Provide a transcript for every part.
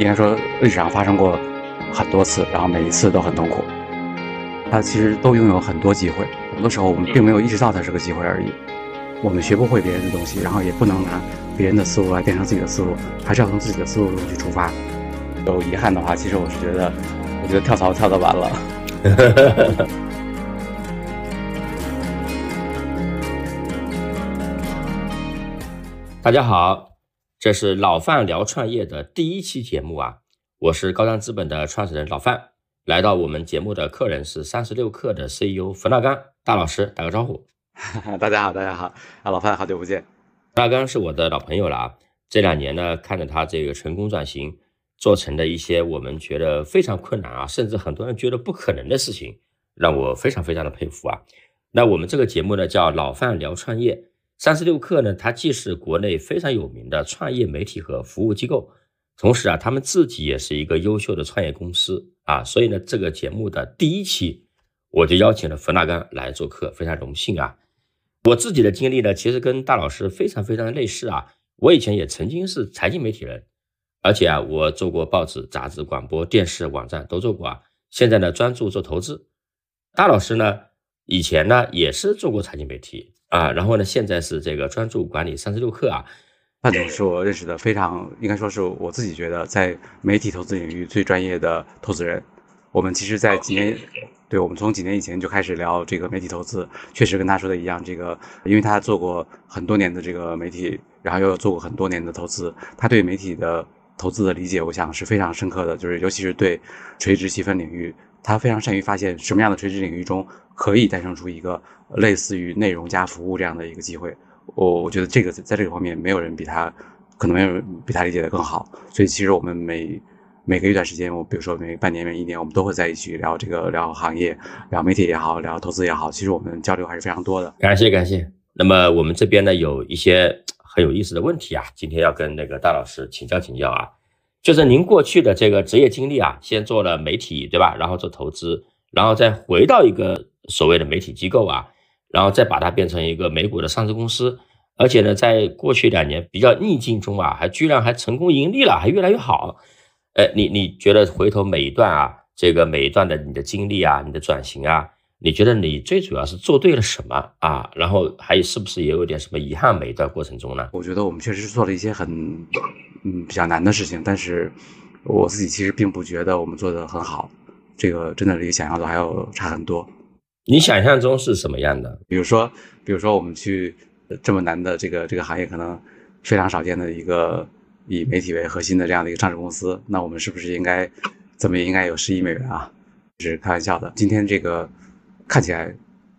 应该说历史上发生过很多次，然后每一次都很痛苦。它其实都拥有很多机会，很多时候我们并没有意识到它是个机会而已。我们学不会别人的东西，然后也不能拿别人的思路来变成自己的思路，还是要从自己的思路中去出发。有遗憾的话，其实我是觉得，我觉得跳槽跳的晚了。大家好，这是老范聊创业的第一期节目啊，我是高瞻资本的创始人老范。来到我们节目的客人是三十六氪的 CEO 冯大刚大老师，打个招呼。大家好，大家好，啊，老范，好久不见。大刚是我的老朋友了啊，这两年呢，看着他这个成功转型，做成的一些我们觉得非常困难啊，甚至很多人觉得不可能的事情，让我非常非常的佩服啊。那我们这个节目呢，叫老范聊创业。三十六氪呢，它既是国内非常有名的创业媒体和服务机构，同时啊，他们自己也是一个优秀的创业公司啊。所以呢，这个节目的第一期，我就邀请了冯大刚来做客，非常荣幸啊。我自己的经历呢，其实跟大老师非常非常的类似啊。我以前也曾经是财经媒体人，而且啊，我做过报纸、杂志、广播电视、网站都做过啊。现在呢，专注做投资。大老师呢，以前呢也是做过财经媒体。啊，然后呢，现在是这个专注管理三十六氪啊。范总是我认识的非常，应该说是我自己觉得在媒体投资领域最专业的投资人。我们其实，在几年，对我们从几年以前就开始聊这个媒体投资，确实跟他说的一样，这个因为他做过很多年的这个媒体，然后又做过很多年的投资，他对媒体的投资的理解，我想是非常深刻的，就是尤其是对垂直细分领域。他非常善于发现什么样的垂直领域中可以诞生出一个类似于内容加服务这样的一个机会。我我觉得这个在这个方面没有人比他，可能没有人比他理解的更好。所以其实我们每每隔一段时间，我比如说每半年、每一年，我们都会在一起聊这个聊行业、聊媒体也好、聊投资也好。其实我们交流还是非常多的。感谢感谢。那么我们这边呢有一些很有意思的问题啊，今天要跟那个大老师请教请教啊。就是您过去的这个职业经历啊，先做了媒体，对吧？然后做投资，然后再回到一个所谓的媒体机构啊，然后再把它变成一个美股的上市公司，而且呢，在过去两年比较逆境中啊，还居然还成功盈利了，还越来越好。哎，你你觉得回头每一段啊，这个每一段的你的经历啊，你的转型啊，你觉得你最主要是做对了什么啊？然后还是不是也有点什么遗憾？每一段过程中呢？我觉得我们确实是做了一些很。嗯，比较难的事情，但是我自己其实并不觉得我们做的很好，这个真的离想象的还要差很多。你想象中是什么样的？比如说，比如说我们去这么难的这个这个行业，可能非常少见的一个以媒体为核心的这样的一个上市公司，那我们是不是应该怎么也应该有十亿美元啊？是开玩笑的。今天这个看起来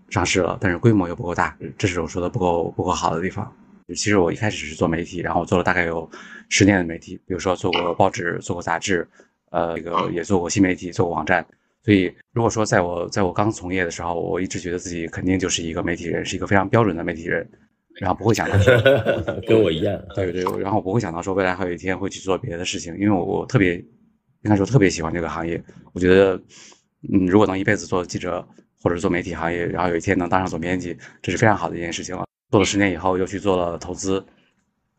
上市了，但是规模又不够大，这是我说的不够不够好的地方。其实我一开始是做媒体，然后我做了大概有十年的媒体，比如说做过报纸、做过杂志，呃，这个也做过新媒体、做过网站。所以如果说在我在我刚从业的时候，我一直觉得自己肯定就是一个媒体人，是一个非常标准的媒体人，然后不会想到 跟我一样，对对，然后我不会想到说未来还有一天会去做别的事情，因为我我特别应该说特别喜欢这个行业，我觉得嗯，如果能一辈子做记者或者做媒体行业，然后有一天能当上总编辑，这是非常好的一件事情了。做了十年以后，又去做了投资，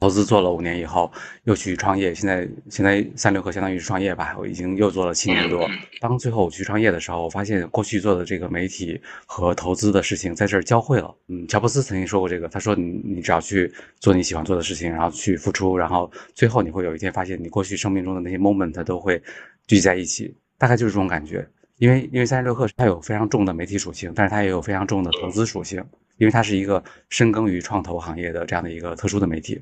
投资做了五年以后，又去创业。现在现在三六氪相当于是创业吧，我已经又做了七年多。当最后我去创业的时候，我发现过去做的这个媒体和投资的事情在这儿交汇了。嗯，乔布斯曾经说过这个，他说你你只要去做你喜欢做的事情，然后去付出，然后最后你会有一天发现，你过去生命中的那些 moment 都会聚集在一起，大概就是这种感觉。因为因为三十六氪它有非常重的媒体属性，但是它也有非常重的投资属性。因为它是一个深耕于创投行业的这样的一个特殊的媒体，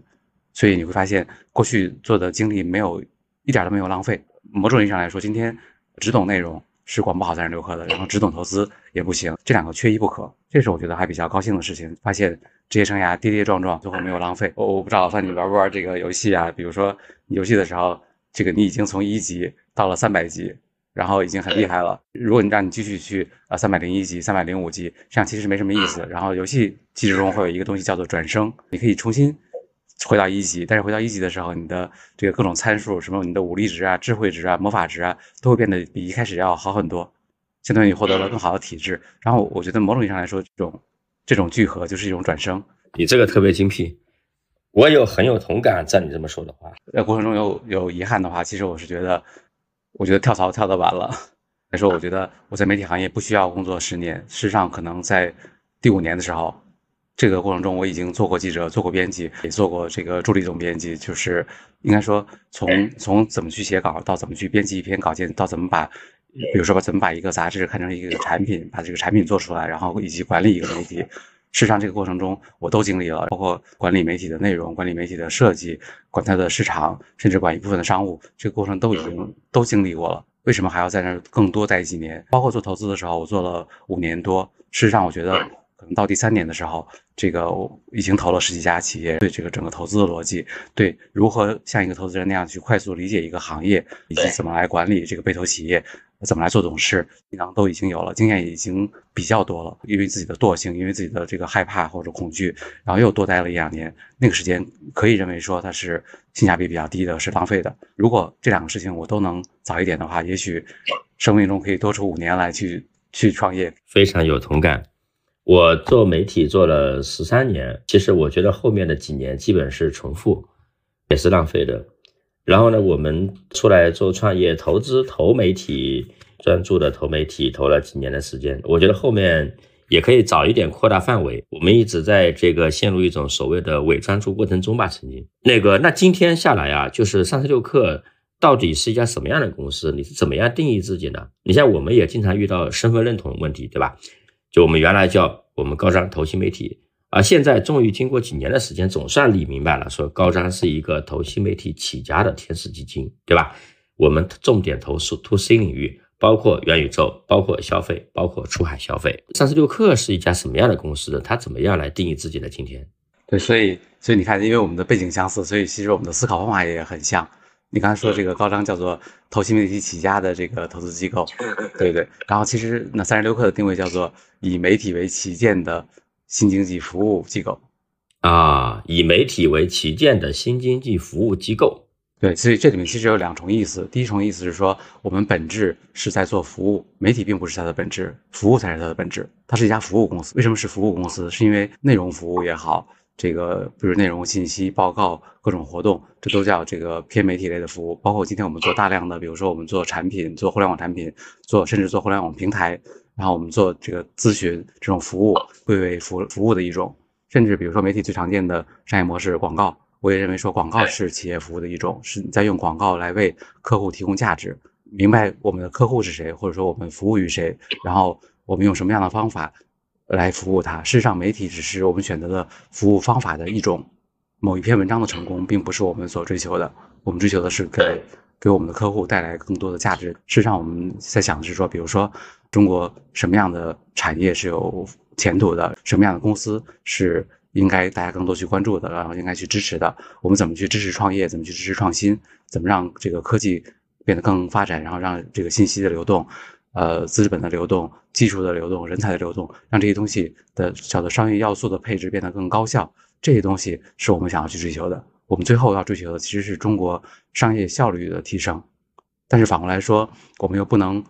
所以你会发现过去做的经历没有一点都没有浪费。某种意义上来说，今天只懂内容是管不好三十六氪的，然后只懂投资也不行，这两个缺一不可。这是我觉得还比较高兴的事情。发现职业生涯跌跌撞撞，最后没有浪费。我我不知道算你玩不玩这个游戏啊？比如说游戏的时候，这个你已经从一级到了三百级。然后已经很厉害了。如果你让你继续去啊三百零一级、三百零五级，这样其实没什么意思。然后游戏机制中会有一个东西叫做转生，你可以重新回到一级。但是回到一级的时候，你的这个各种参数，什么你的武力值啊、智慧值啊、魔法值啊，都会变得比一开始要好很多，相当于你获得了更好的体质。然后我觉得某种意义上来说，这种这种聚合就是一种转生。你这个特别精辟。我有很有同感，在你这么说的话，在过程中有有遗憾的话，其实我是觉得，我觉得跳槽跳得晚了。来说，我觉得我在媒体行业不需要工作十年，事实上可能在第五年的时候，这个过程中我已经做过记者，做过编辑，也做过这个助理总编辑，就是应该说从从怎么去写稿到怎么去编辑一篇稿件，到怎么把，比如说把怎么把一个杂志看成一个产品，把这个产品做出来，然后以及管理一个媒体，事实上这个过程中我都经历了，包括管理媒体的内容、管理媒体的设计、管它的市场，甚至管一部分的商务，这个过程都已经都经历过了。为什么还要在那儿更多待几年？包括做投资的时候，我做了五年多。事实上，我觉得可能到第三年的时候，这个我已经投了十几家企业，对这个整个投资的逻辑，对如何像一个投资人那样去快速理解一个行业，以及怎么来管理这个被投企业。怎么来做董事，你能都已经有了，经验已经比较多了。因为自己的惰性，因为自己的这个害怕或者恐惧，然后又多待了一两年。那个时间可以认为说它是性价比比较低的，是浪费的。如果这两个事情我都能早一点的话，也许生命中可以多出五年来去去创业。非常有同感。我做媒体做了十三年，其实我觉得后面的几年基本是重复，也是浪费的。然后呢，我们出来做创业、投资、投媒体，专注的投媒体，投了几年的时间。我觉得后面也可以早一点扩大范围。我们一直在这个陷入一种所谓的伪专注过程中吧，曾经那个。那今天下来啊，就是三十六氪到底是一家什么样的公司？你是怎么样定义自己呢？你像我们也经常遇到身份认同问题，对吧？就我们原来叫我们高瞻投新媒体。啊，现在终于经过几年的时间，总算理明白了，说高瞻是一个投新媒体起家的天使基金，对吧？我们重点投 to C 领域，包括元宇宙，包括消费，包括出海消费。三十六氪是一家什么样的公司呢？它怎么样来定义自己的今天？对，所以，所以你看，因为我们的背景相似，所以其实我们的思考方法也很像。你刚才说这个高瞻叫做投新媒体起家的这个投资机构，对对。然后其实那三十六氪的定位叫做以媒体为旗舰的。新经济服务机构，啊，以媒体为旗舰的新经济服务机构，对，所以这里面其实有两重意思。第一重意思是说，我们本质是在做服务，媒体并不是它的本质，服务才是它的本质。它是一家服务公司。为什么是服务公司？是因为内容服务也好，这个比如内容信息、报告、各种活动，这都叫这个偏媒体类的服务。包括今天我们做大量的，比如说我们做产品，做互联网产品，做甚至做互联网平台。然后我们做这个咨询这种服务，归为服服务的一种，甚至比如说媒体最常见的商业模式广告，我也认为说广告是企业服务的一种，是在用广告来为客户提供价值，明白我们的客户是谁，或者说我们服务于谁，然后我们用什么样的方法来服务他。事实上，媒体只是我们选择的服务方法的一种，某一篇文章的成功并不是我们所追求的，我们追求的是给给我们的客户带来更多的价值。事实上，我们在想的是说，比如说。中国什么样的产业是有前途的？什么样的公司是应该大家更多去关注的？然后应该去支持的？我们怎么去支持创业？怎么去支持创新？怎么让这个科技变得更发展？然后让这个信息的流动、呃资本的流动、技术的流动、人才的流动，让这些东西的叫做商业要素的配置变得更高效？这些东西是我们想要去追求的。我们最后要追求的其实是中国商业效率的提升。但是反过来说，我们又不能。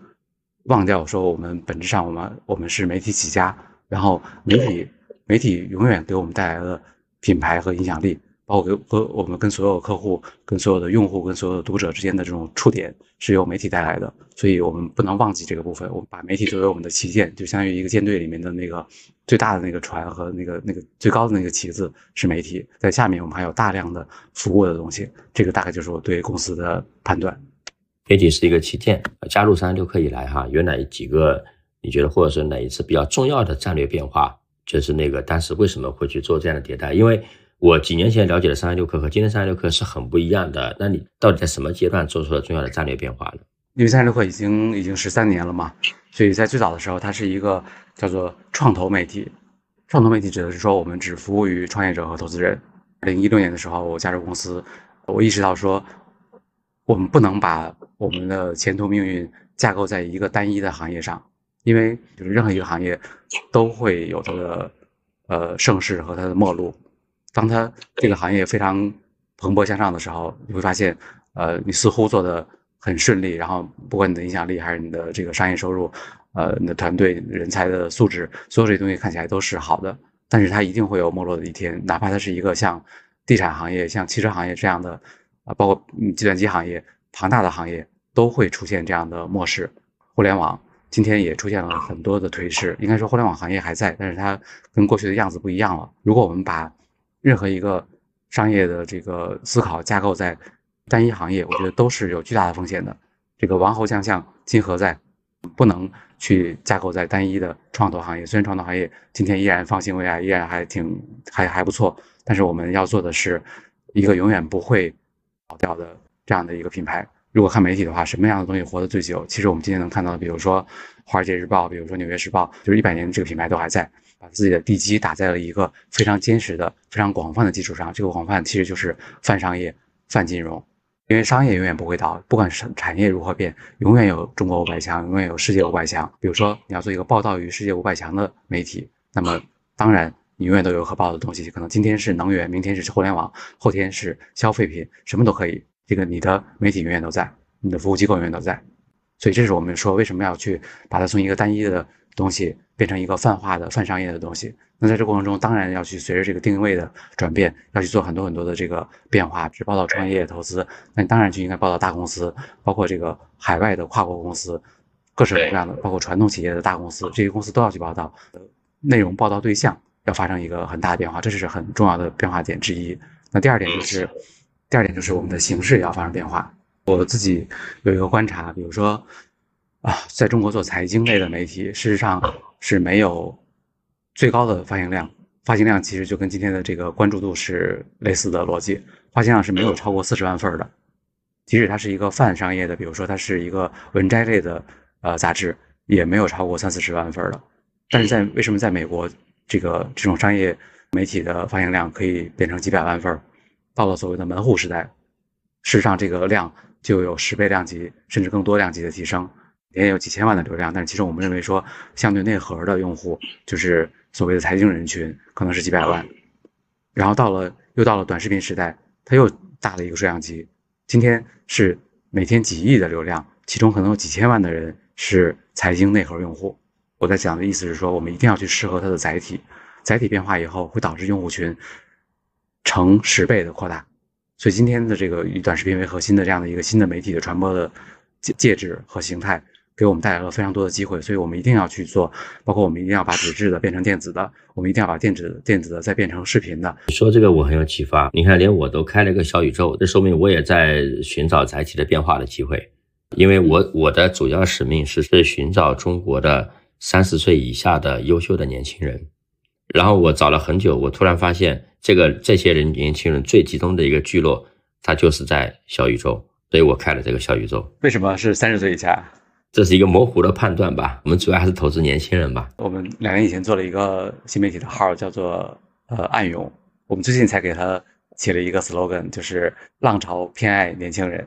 忘掉说，我们本质上，我们我们是媒体起家，然后媒体媒体永远给我们带来了品牌和影响力，包括和我们跟所有客户、跟所有的用户、跟所有的读者之间的这种触点是由媒体带来的，所以我们不能忘记这个部分。我们把媒体作为我们的旗舰，就相当于一个舰队里面的那个最大的那个船和那个那个最高的那个旗子是媒体，在下面我们还有大量的服务的东西。这个大概就是我对公司的判断。媒体是一个旗舰，加入三十六氪以来，哈，有哪几个你觉得，或者是哪一次比较重要的战略变化？就是那个当时为什么会去做这样的迭代？因为我几年前了解的三十六氪和今天三十六氪是很不一样的。那你到底在什么阶段做出了重要的战略变化呢？因为三十六氪已经已经十三年了嘛，所以在最早的时候，它是一个叫做创投媒体。创投媒体指的是说，我们只服务于创业者和投资人。二零一六年的时候，我加入公司，我意识到说，我们不能把我们的前途命运架构在一个单一的行业上，因为就是任何一个行业都会有它的呃盛世和它的末路。当它这个行业非常蓬勃向上的时候，你会发现，呃，你似乎做的很顺利，然后不管你的影响力还是你的这个商业收入，呃，你的团队人才的素质，所有这些东西看起来都是好的，但是它一定会有没落的一天，哪怕它是一个像。地产行业、像汽车行业这样的包括嗯计算机行业庞大的行业都会出现这样的末世。互联网今天也出现了很多的颓势，应该说互联网行业还在，但是它跟过去的样子不一样了。如果我们把任何一个商业的这个思考架构在单一行业，我觉得都是有巨大的风险的。这个王侯将相今何在？不能去架构在单一的创投行业。虽然创投行业今天依然方兴未艾，依然还挺还还不错，但是我们要做的是一个永远不会跑掉的这样的一个品牌。如果看媒体的话，什么样的东西活得最久？其实我们今天能看到的，比如说《华尔街日报》，比如说《纽约时报》，就是一百年这个品牌都还在，把自己的地基打在了一个非常坚实的、非常广泛的基础上。这个广泛其实就是泛商业、泛金融。因为商业永远不会倒，不管是产业如何变，永远有中国五百强，永远有世界五百强。比如说，你要做一个报道于世界五百强的媒体，那么当然你永远都有可报的东西。可能今天是能源，明天是互联网，后天是消费品，什么都可以。这个你的媒体永远都在，你的服务机构永远都在。所以这是我们说为什么要去把它从一个单一的东西变成一个泛化的泛商业的东西。那在这过程中，当然要去随着这个定位的转变，要去做很多很多的这个变化。只报道创业投资，那你当然就应该报道大公司，包括这个海外的跨国公司，各式各样的，包括传统企业的大公司，这些公司都要去报道。内容报道对象要发生一个很大的变化，这是很重要的变化点之一。那第二点就是，第二点就是我们的形式也要发生变化。我自己有一个观察，比如说啊，在中国做财经类的媒体，事实上是没有。最高的发行量，发行量其实就跟今天的这个关注度是类似的逻辑，发行量是没有超过四十万份的。即使它是一个泛商业的，比如说它是一个文摘类的呃杂志，也没有超过三四十万份的。但是在为什么在美国这个这种商业媒体的发行量可以变成几百万份？到了所谓的门户时代，事实上这个量就有十倍量级甚至更多量级的提升，也有几千万的流量。但是其实我们认为说，相对内核的用户就是。所谓的财经人群可能是几百万，然后到了又到了短视频时代，它又大了一个数量级。今天是每天几亿的流量，其中可能有几千万的人是财经内核用户。我在讲的意思是说，我们一定要去适合它的载体，载体变化以后会导致用户群成十倍的扩大。所以今天的这个以短视频为核心的这样的一个新的媒体的传播的介介质和形态。给我们带来了非常多的机会，所以我们一定要去做，包括我们一定要把纸质的变成电子的，我们一定要把电子电子的再变成视频的。你说这个我很有启发，你看连我都开了个小宇宙，这说明我也在寻找载体的变化的机会，因为我我的主要使命是是寻找中国的三十岁以下的优秀的年轻人，然后我找了很久，我突然发现这个这些人年轻人最集中的一个聚落，它就是在小宇宙，所以我开了这个小宇宙。为什么是三十岁以下？这是一个模糊的判断吧，我们主要还是投资年轻人吧。我们两年以前做了一个新媒体的号，叫做呃暗涌。我们最近才给他起了一个 slogan，就是浪潮偏爱年轻人。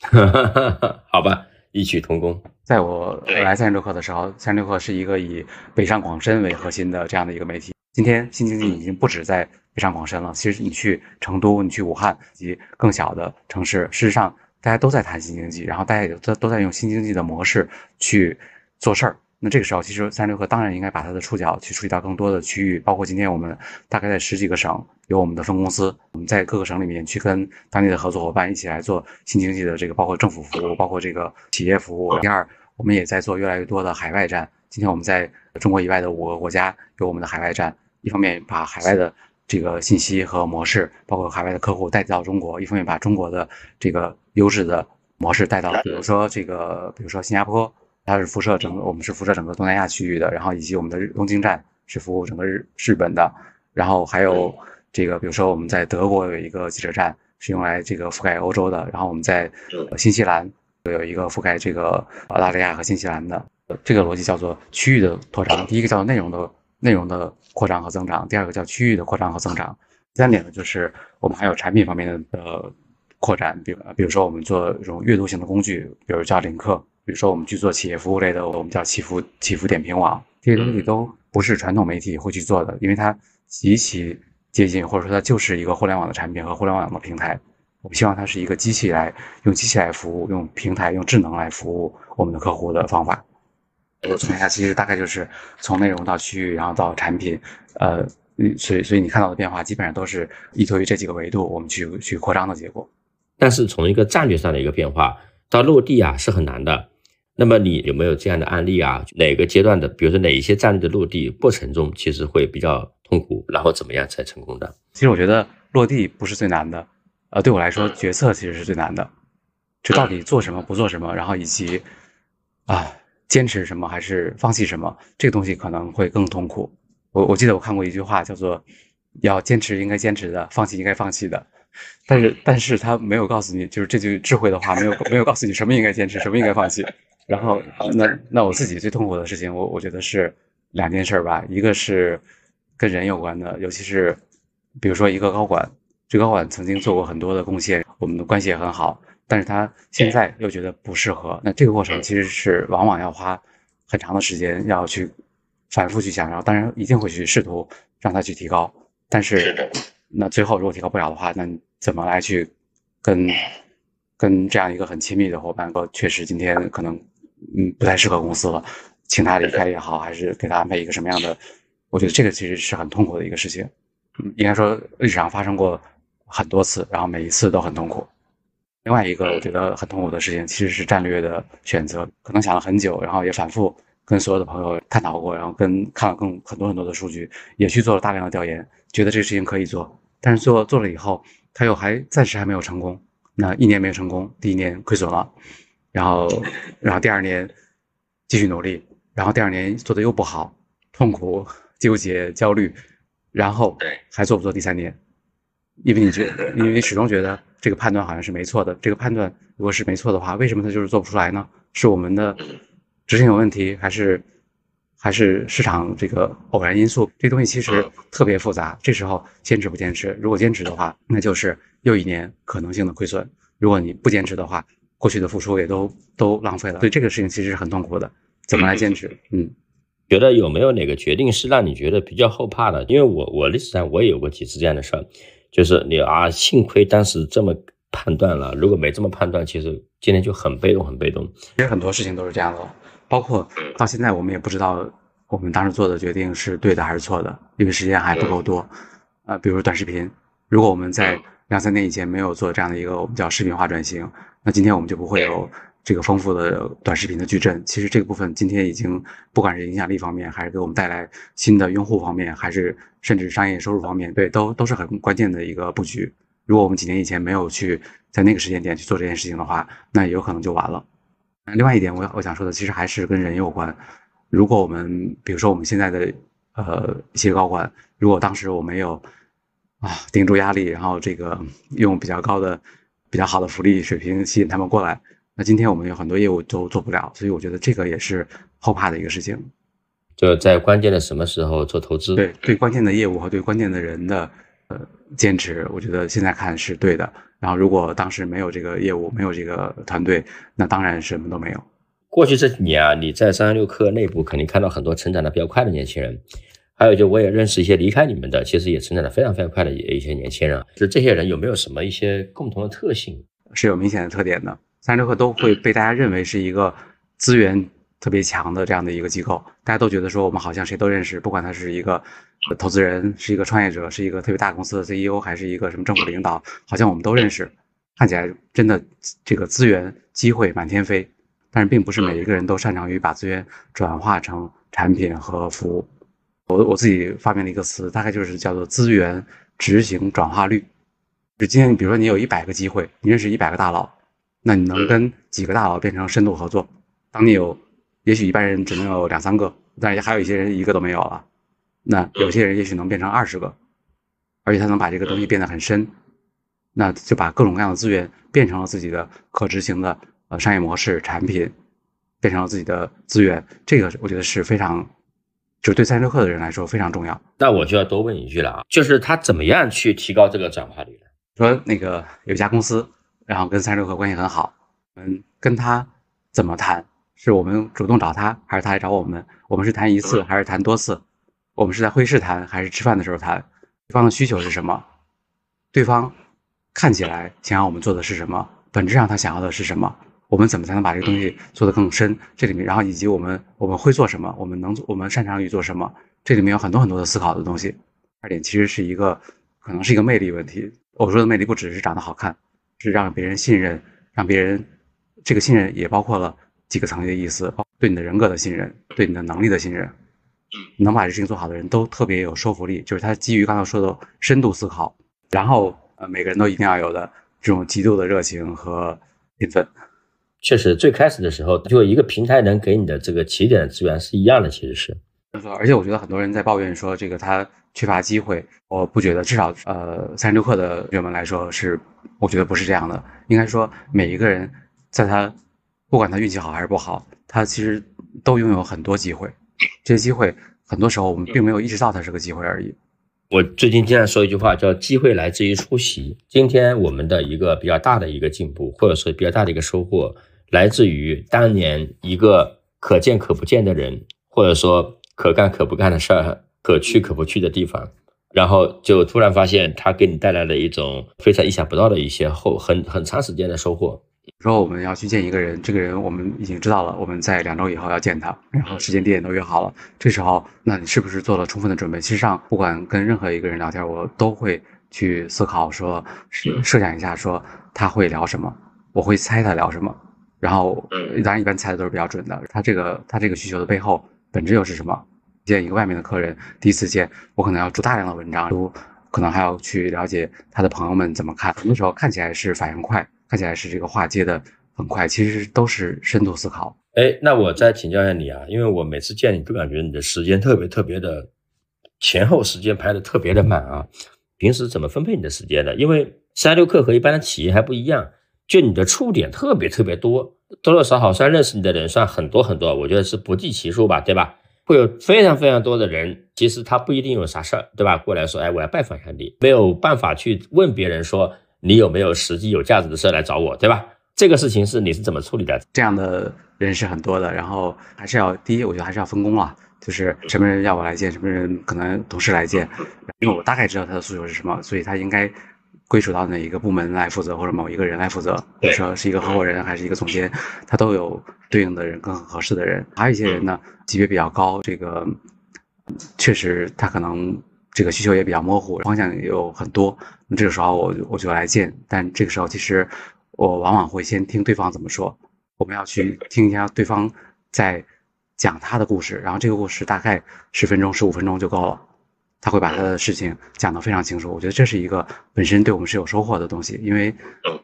好吧，异曲同工。在我来三十六氪的时候，三十六氪是一个以北上广深为核心的这样的一个媒体。今天新经济已经不止在北上广深了，其实你去成都、你去武汉以及更小的城市，事实上。大家都在谈新经济，然后大家也都都在用新经济的模式去做事儿。那这个时候，其实三六氪当然应该把它的触角去触及到更多的区域，包括今天我们大概在十几个省有我们的分公司，我们在各个省里面去跟当地的合作伙伴一起来做新经济的这个，包括政府服务，包括这个企业服务。第二，我们也在做越来越多的海外站。今天我们在中国以外的五个国家有我们的海外站，一方面把海外的。这个信息和模式，包括海外的客户带到中国，一方面把中国的这个优质的模式带到，比如说这个，比如说新加坡，它是辐射整个，我们是辐射整个东南亚区域的，然后以及我们的日东京站是服务整个日日本的，然后还有这个，比如说我们在德国有一个记者站是用来这个覆盖欧洲的，然后我们在新西兰有一个覆盖这个澳大利亚和新西兰的，这个逻辑叫做区域的拓展，第一个叫做内容的。内容的扩张和增长，第二个叫区域的扩张和增长，第三点呢就是我们还有产品方面的扩展，比比如说我们做这种阅读型的工具，比如叫领克，比如说我们去做企业服务类的，我们叫祈福祈福点评网，这些东西都不是传统媒体会去做的，因为它极其接近，或者说它就是一个互联网的产品和互联网的平台，我们希望它是一个机器来用机器来服务，用平台用智能来服务我们的客户的方法。我总结一下，其实大概就是从内容到区域，然后到产品，呃，嗯，所以所以你看到的变化基本上都是依托于这几个维度，我们去去扩张的结果。但是从一个战略上的一个变化到落地啊是很难的。那么你有没有这样的案例啊？哪个阶段的，比如说哪一些战略的落地过程中，其实会比较痛苦，然后怎么样才成功的？其实我觉得落地不是最难的，呃，对我来说决策其实是最难的，就到底做什么不做什么，然后以及啊坚持什么还是放弃什么，这个东西可能会更痛苦。我我记得我看过一句话叫做要坚持应该坚持的，放弃应该放弃的。但是，但是他没有告诉你，就是这句智慧的话，没有没有告诉你什么应该坚持，什么应该放弃。然后，那那我自己最痛苦的事情，我我觉得是两件事吧。一个是跟人有关的，尤其是比如说一个高管，这高管曾经做过很多的贡献，我们的关系也很好，但是他现在又觉得不适合。那这个过程其实是往往要花很长的时间，要去反复去想，然后当然一定会去试图让他去提高，但是。那最后如果提高不了的话，那怎么来去跟跟这样一个很亲密的伙伴说，确实今天可能嗯不太适合公司了，请他离开也好，还是给他安排一个什么样的？我觉得这个其实是很痛苦的一个事情。嗯，应该说历史上发生过很多次，然后每一次都很痛苦。另外一个我觉得很痛苦的事情，其实是战略的选择，可能想了很久，然后也反复跟所有的朋友探讨过，然后跟看了更很多很多的数据，也去做了大量的调研，觉得这个事情可以做。但是做做了以后，他又还暂时还没有成功。那一年没有成功，第一年亏损了，然后，然后第二年继续努力，然后第二年做的又不好，痛苦、纠结、焦虑，然后还做不做第三年？因为你觉，因为你始终觉得这个判断好像是没错的。这个判断如果是没错的话，为什么它就是做不出来呢？是我们的执行有问题，还是？还是市场这个偶然因素，这东西其实特别复杂。这时候坚持不坚持？如果坚持的话，那就是又一年可能性的亏损；如果你不坚持的话，过去的付出也都都浪费了。所以这个事情其实是很痛苦的。怎么来坚持？嗯，觉得有没有哪个决定是让你觉得比较后怕的？因为我我历史上我也有过几次这样的事儿，就是你啊，幸亏当时这么判断了，如果没这么判断，其实今天就很被动，很被动。其实很多事情都是这样的。包括到现在，我们也不知道我们当时做的决定是对的还是错的，因为时间还不够多。呃，比如短视频，如果我们在两三年以前没有做这样的一个我们叫视频化转型，那今天我们就不会有这个丰富的短视频的矩阵。其实这个部分今天已经不管是影响力方面，还是给我们带来新的用户方面，还是甚至商业收入方面，对，都都是很关键的一个布局。如果我们几年以前没有去在那个时间点去做这件事情的话，那有可能就完了。另外一点，我我想说的，其实还是跟人有关。如果我们，比如说我们现在的呃一些高管，如果当时我没有啊顶住压力，然后这个用比较高的、比较好的福利水平吸引他们过来，那今天我们有很多业务都做不了。所以我觉得这个也是后怕的一个事情。就在关键的什么时候做投资？对，对关键的业务和对关键的人的呃坚持，我觉得现在看是对的。然后，如果当时没有这个业务，没有这个团队，那当然什么都没有。过去这几年啊，你在三十六氪内部肯定看到很多成长的比较快的年轻人，还有就我也认识一些离开你们的，其实也成长的非常非常快的一些年轻人。就这些人有没有什么一些共同的特性？是有明显的特点的。三十六氪都会被大家认为是一个资源。特别强的这样的一个机构，大家都觉得说我们好像谁都认识，不管他是一个投资人，是一个创业者，是一个特别大公司的 CEO，还是一个什么政府领导，好像我们都认识。看起来真的这个资源机会满天飞，但是并不是每一个人都擅长于把资源转化成产品和服务。我我自己发明了一个词，大概就是叫做资源执行转化率。就今天，比如说你有一百个机会，你认识一百个大佬，那你能跟几个大佬变成深度合作？当你有也许一般人只能有两三个，但是还有一些人一个都没有了。那有些人也许能变成二十个，而且他能把这个东西变得很深，那就把各种各样的资源变成了自己的可执行的呃商业模式、产品，变成了自己的资源。这个我觉得是非常，就对三十六氪的人来说非常重要。那我就要多问一句了啊，就是他怎么样去提高这个转化率呢？说那个有一家公司，然后跟三十六氪关系很好，嗯，跟他怎么谈？是我们主动找他，还是他来找我们？我们是谈一次，还是谈多次？我们是在会议室谈，还是吃饭的时候谈？对方的需求是什么？对方看起来想要我们做的是什么？本质上他想要的是什么？我们怎么才能把这个东西做得更深？这里面，然后以及我们我们会做什么？我们能我们擅长于做什么？这里面有很多很多的思考的东西。二点其实是一个可能是一个魅力问题。我说的魅力不只是长得好看，是让别人信任，让别人这个信任也包括了几个层面的意思，对你的人格的信任，对你的能力的信任。能把这事情做好的人都特别有说服力，就是他基于刚才说的深度思考，然后呃每个人都一定要有的这种极度的热情和勤奋。确实，最开始的时候，就一个平台能给你的这个起点的资源是一样的，其实是。而且我觉得很多人在抱怨说这个他缺乏机会，我不觉得，至少呃三十六课的学员们来说是，我觉得不是这样的。应该说每一个人在他不管他运气好还是不好，他其实都拥有很多机会。这些机会很多时候我们并没有意识到它是个机会而已。我最近经常说一句话，叫“机会来自于出席”。今天我们的一个比较大的一个进步，或者说比较大的一个收获，来自于当年一个可见可不见的人，或者说可干可不干的事儿，可去可不去的地方，然后就突然发现他给你带来了一种非常意想不到的一些后很很长时间的收获。说我们要去见一个人，这个人我们已经知道了，我们在两周以后要见他，然后时间地点都约好了。这时候，那你是不是做了充分的准备？其实上，不管跟任何一个人聊天，我都会去思考，说设想一下，说他会聊什么，我会猜他聊什么。然后，当然一般猜的都是比较准的。他这个他这个需求的背后本质又是什么？见一个外面的客人，第一次见，我可能要出大量的文章，可能还要去了解他的朋友们怎么看。很多时候看起来是反应快。看起来是这个话接的很快，其实都是深度思考。哎，那我再请教一下你啊，因为我每次见你都感觉你的时间特别特别的前后时间排的特别的满啊。平时怎么分配你的时间的？因为三六氪和一般的企业还不一样，就你的触点特别特别多，多多少少算认识你的人算很多很多，我觉得是不计其数吧，对吧？会有非常非常多的人，其实他不一定有啥事儿，对吧？过来说，哎，我要拜访一下你，没有办法去问别人说。你有没有实际有价值的事来找我，对吧？这个事情是你是怎么处理的？这样的人是很多的，然后还是要第一，我觉得还是要分工啊，就是什么人要我来见，什么人可能同事来见，因为我大概知道他的诉求是什么，所以他应该归属到哪一个部门来负责，或者某一个人来负责，比如说是一个合伙人还是一个总监，他都有对应的人更合适的人。还有一些人呢，级别比较高，这个确实他可能。这个需求也比较模糊，方向也有很多。那这个时候我我就来见，但这个时候其实我往往会先听对方怎么说。我们要去听一下对方在讲他的故事，然后这个故事大概十分钟、十五分钟就够了。他会把他的事情讲得非常清楚。我觉得这是一个本身对我们是有收获的东西，因为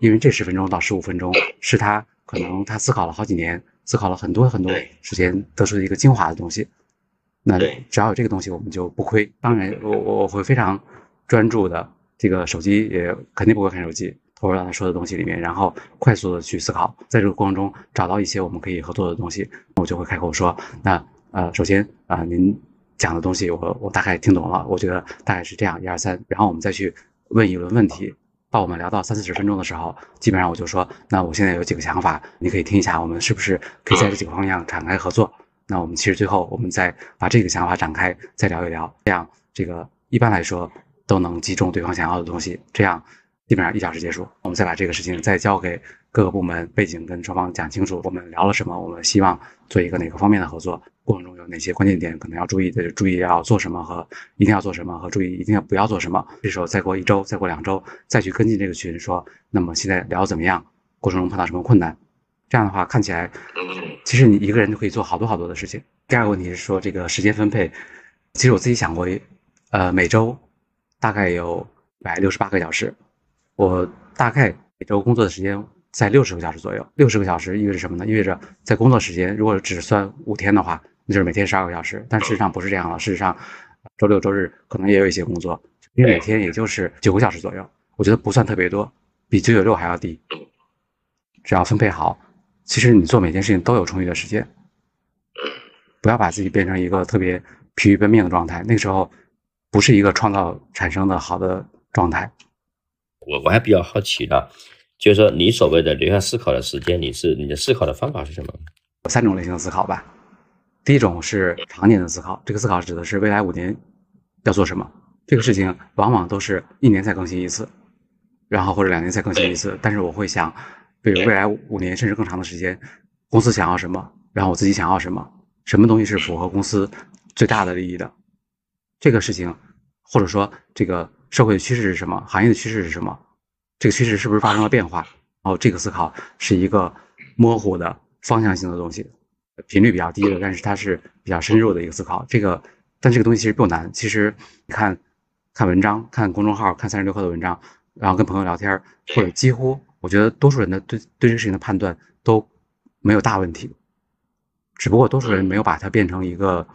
因为这十分钟到十五分钟是他可能他思考了好几年，思考了很多很多时间得出的一个精华的东西。那只要有这个东西，我们就不亏。当然，我我会非常专注的，这个手机也肯定不会看手机，投入到他说的东西里面，然后快速的去思考，在这个过程中找到一些我们可以合作的东西，我就会开口说：那呃，首先啊，您讲的东西我我大概听懂了，我觉得大概是这样一二三，然后我们再去问一轮问题。到我们聊到三四十分钟的时候，基本上我就说：那我现在有几个想法，你可以听一下，我们是不是可以在这几个方向展开合作？那我们其实最后，我们再把这个想法展开，再聊一聊，这样这个一般来说都能击中对方想要的东西。这样基本上一小时结束，我们再把这个事情再交给各个部门，背景跟双方讲清楚，我们聊了什么，我们希望做一个哪个方面的合作，过程中有哪些关键点可能要注意的，注意要做什么和一定要做什么，和注意一定要不要做什么。这时候再过一周，再过两周，再去跟进这个群，说那么现在聊怎么样？过程中碰到什么困难？这样的话看起来，其实你一个人就可以做好多好多的事情。第二个问题是说这个时间分配，其实我自己想过，呃，每周大概有一百六十八个小时，我大概每周工作的时间在六十个小时左右。六十个小时意味着什么呢？意味着在工作时间如果只算五天的话，那就是每天十二个小时。但事实上不是这样了，事实上周六周日可能也有一些工作，因为每天也就是九个小时左右，我觉得不算特别多，比九九六还要低。只要分配好。其实你做每件事情都有充裕的时间，不要把自己变成一个特别疲于奔命的状态，那个时候不是一个创造产生的好的状态。我我还比较好奇的，就是说你所谓的留下思考的时间，你是你的思考的方法是什么？有三种类型的思考吧。第一种是常年的思考，这个思考指的是未来五年要做什么，这个事情往往都是一年才更新一次，然后或者两年才更新一次，但是我会想。比如未来五年甚至更长的时间，公司想要什么，然后我自己想要什么，什么东西是符合公司最大的利益的，这个事情或者说这个社会的趋势是什么，行业的趋势是什么，这个趋势是不是发生了变化？然后这个思考是一个模糊的方向性的东西，频率比较低的，但是它是比较深入的一个思考。这个，但这个东西其实不难。其实你看看文章，看公众号，看三十六课的文章，然后跟朋友聊天，或者几乎我觉得多数人的对对这个事情的判断都没有大问题，只不过多数人没有把它变成一个，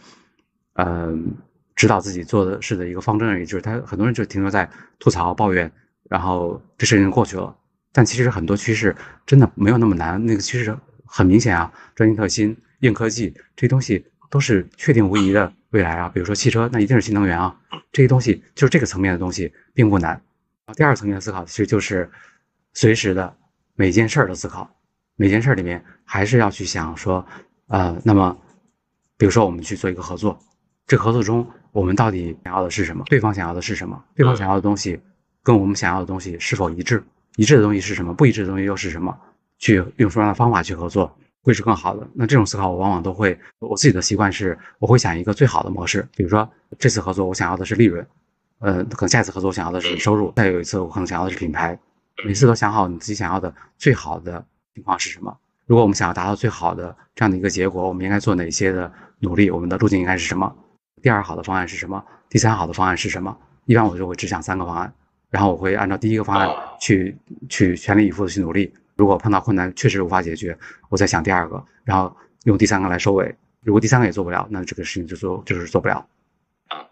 嗯。指导自己做的事的一个方针而已，就是他很多人就停留在吐槽抱怨，然后这事情过去了。但其实很多趋势真的没有那么难，那个趋势很明显啊，专精特新、硬科技这些东西都是确定无疑的未来啊。比如说汽车，那一定是新能源啊，这些东西就是这个层面的东西并不难。啊，第二个层面的思考其实就是随时的每件事儿的思考，每件事儿里面还是要去想说，呃，那么比如说我们去做一个合作，这个合作中。我们到底想要的是什么？对方想要的是什么？对方想要的东西跟我们想要的东西是否一致？一致的东西是什么？不一致的东西又是什么？去用什么样的方法去合作会是更好的？那这种思考，我往往都会，我自己的习惯是，我会想一个最好的模式。比如说，这次合作我想要的是利润，呃，可能下一次合作我想要的是收入，再有一次我可能想要的是品牌。每次都想好你自己想要的最好的情况是什么？如果我们想要达到最好的这样的一个结果，我们应该做哪些的努力？我们的路径应该是什么？第二好的方案是什么？第三好的方案是什么？一般我就会只想三个方案，然后我会按照第一个方案去去全力以赴的去努力。如果碰到困难确实无法解决，我再想第二个，然后用第三个来收尾。如果第三个也做不了，那这个事情就做就是做不了。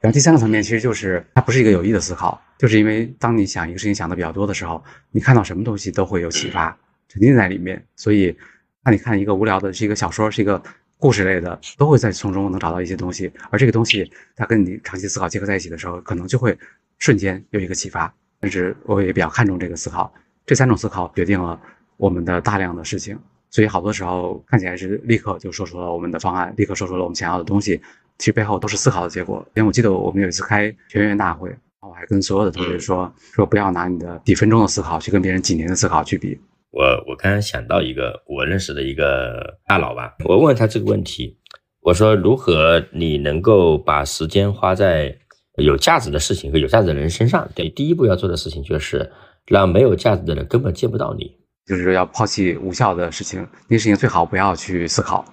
然后第三个层面其实就是它不是一个有意的思考，就是因为当你想一个事情想的比较多的时候，你看到什么东西都会有启发，沉浸在里面。所以，那你看一个无聊的是一个小说，是一个。故事类的都会在从中能找到一些东西，而这个东西它跟你长期思考结合在一起的时候，可能就会瞬间有一个启发。但是我也比较看重这个思考，这三种思考决定了我们的大量的事情，所以好多时候看起来是立刻就说出了我们的方案，立刻说出了我们想要的东西，其实背后都是思考的结果。因为我记得我们有一次开全员大会，然后我还跟所有的同学说说不要拿你的几分钟的思考去跟别人几年的思考去比。我我刚刚想到一个我认识的一个大佬吧，我问他这个问题，我说如何你能够把时间花在有价值的事情和有价值的人身上？对，第一步要做的事情就是让没有价值的人根本见不到你，就是说要抛弃无效的事情，那个事情最好不要去思考。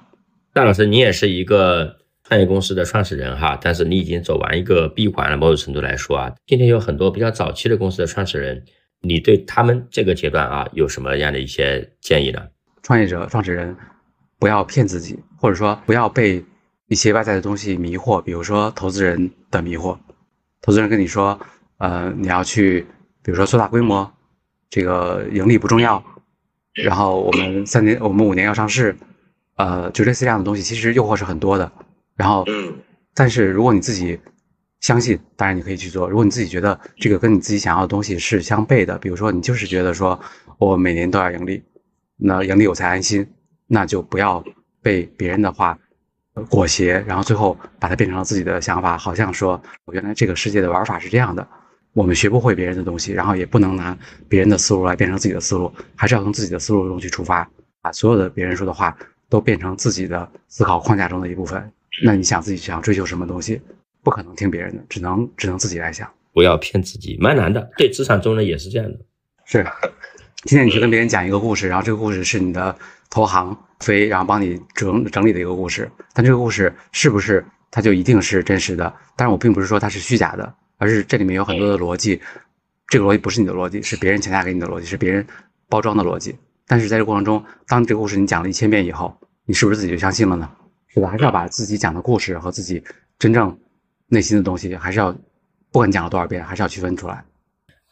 大老师，你也是一个创业公司的创始人哈，但是你已经走完一个闭环了，某种程度来说啊，今天有很多比较早期的公司的创始人。你对他们这个阶段啊，有什么样的一些建议呢？创业者、创始人不要骗自己，或者说不要被一些外在的东西迷惑，比如说投资人的迷惑。投资人跟你说，呃，你要去，比如说做大规模，这个盈利不重要，然后我们三年、我们五年要上市，呃，就类似这样的东西，其实诱惑是很多的。然后，但是如果你自己。相信，当然你可以去做。如果你自己觉得这个跟你自己想要的东西是相悖的，比如说你就是觉得说我每年都要盈利，那盈利我才安心，那就不要被别人的话裹挟，然后最后把它变成了自己的想法，好像说我原来这个世界的玩法是这样的，我们学不会别人的东西，然后也不能拿别人的思路来变成自己的思路，还是要从自己的思路中去出发，把所有的别人说的话都变成自己的思考框架中的一部分。那你想自己想追求什么东西？不可能听别人的，只能只能自己来想。不要骗自己，蛮难的。对，职场中呢也是这样的。是，今天你去跟别人讲一个故事，然后这个故事是你的投行飞，然后帮你整整理的一个故事。但这个故事是不是它就一定是真实的？但是我并不是说它是虚假的，而是这里面有很多的逻辑。这个逻辑不是你的逻辑，是别人强加给你的逻辑，是别人包装的逻辑。但是在这过程中，当这个故事你讲了一千遍以后，你是不是自己就相信了呢？是的，还是要把自己讲的故事和自己真正。内心的东西还是要，不管讲了多少遍，还是要区分出来。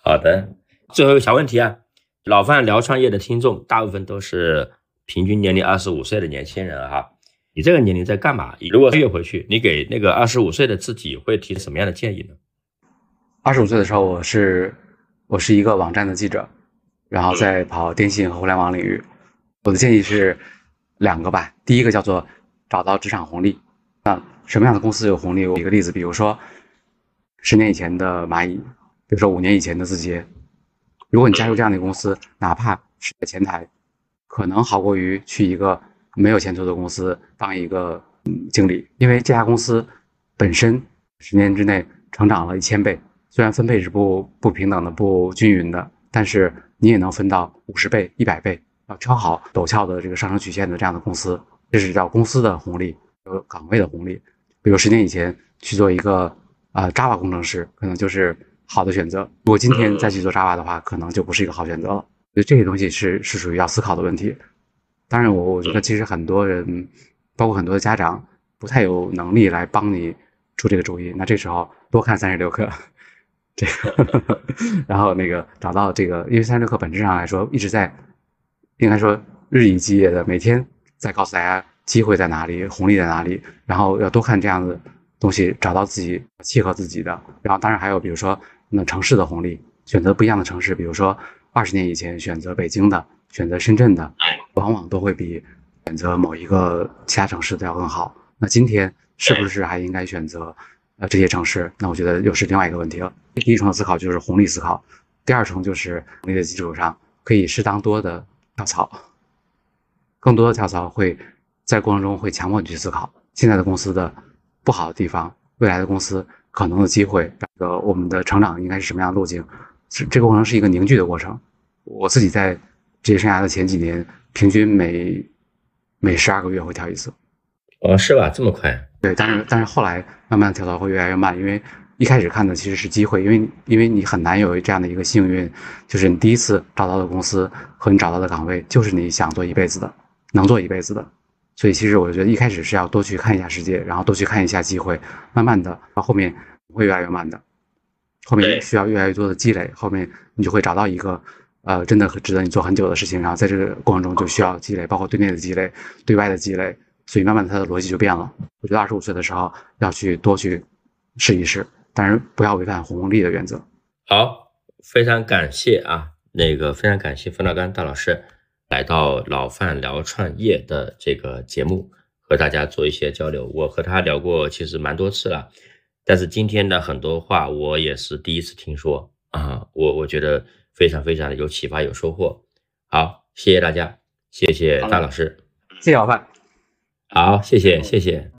好的，最后一个小问题啊，老范聊创业的听众大部分都是平均年龄二十五岁的年轻人哈。你这个年龄在干嘛？如果越回去，你给那个二十五岁的自己会提什么样的建议呢？二十五岁的时候，我是我是一个网站的记者，然后在跑电信和互联网领域。我的建议是两个吧，第一个叫做找到职场红利。那什么样的公司有红利？我举个例子，比如说十年以前的蚂蚁，比如说五年以前的字节。如果你加入这样的公司，哪怕是在前台，可能好过于去一个没有前途的公司当一个经理，因为这家公司本身十年之内成长了一千倍。虽然分配是不不平等的、不均匀的，但是你也能分到五十倍、一百倍，啊，挑好陡峭的这个上升曲线的这样的公司，这是叫公司的红利，有岗位的红利。比如十年以前去做一个啊 Java 工程师，可能就是好的选择；如果今天再去做 Java 的话，可能就不是一个好选择了。所以这些东西是是属于要思考的问题。当然，我我觉得其实很多人，包括很多的家长，不太有能力来帮你出这个主意。那这时候多看三十六课，这个，然后那个找到这个，因为三十六课本质上来说一直在，应该说日以继夜的每天在告诉大家机会在哪里，红利在哪里，然后要多看这样的东西，找到自己契合自己的。然后当然还有比如说那城市的红利，选择不一样的城市，比如说二十年以前选择北京的。选择深圳的，往往都会比选择某一个其他城市的要更好。那今天是不是还应该选择呃这些城市？那我觉得又是另外一个问题了。第一重的思考就是红利思考，第二重就是红利的基础上可以适当多的跳槽，更多的跳槽会在过程中会强迫你去思考现在的公司的不好的地方，未来的公司可能的机会，这个我们的成长应该是什么样的路径？这这个过程是一个凝聚的过程。我自己在。职业生涯的前几年，平均每每十二个月会跳一次，哦，是吧？这么快？对，但是但是后来慢慢跳槽会越来越慢，因为一开始看的其实是机会，因为因为你很难有这样的一个幸运，就是你第一次找到的公司和你找到的岗位就是你想做一辈子的，能做一辈子的，所以其实我觉得一开始是要多去看一下世界，然后多去看一下机会，慢慢的到后面会越来越慢的，后面需要越来越多的积累，后面你就会找到一个。呃，真的很值得你做很久的事情，然后在这个过程中就需要积累，包括对内的积累、对外的积累，所以慢慢的它的逻辑就变了。我觉得二十五岁的时候要去多去试一试，但是不要违反红利的原则。好，非常感谢啊，那个非常感谢冯老干大老师来到老范聊创业的这个节目，和大家做一些交流。我和他聊过其实蛮多次了，但是今天的很多话我也是第一次听说啊，我我觉得。非常非常的有启发，有收获。好，谢谢大家，谢谢大老师，谢谢老范。好，谢谢，谢谢。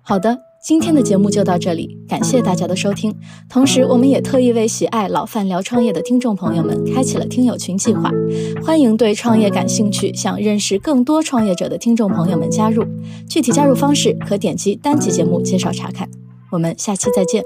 好的，今天的节目就到这里，感谢大家的收听。同时，我们也特意为喜爱老范聊创业的听众朋友们开启了听友群计划，欢迎对创业感兴趣、想认识更多创业者的听众朋友们加入。具体加入方式可点击单集节目介绍查看。我们下期再见。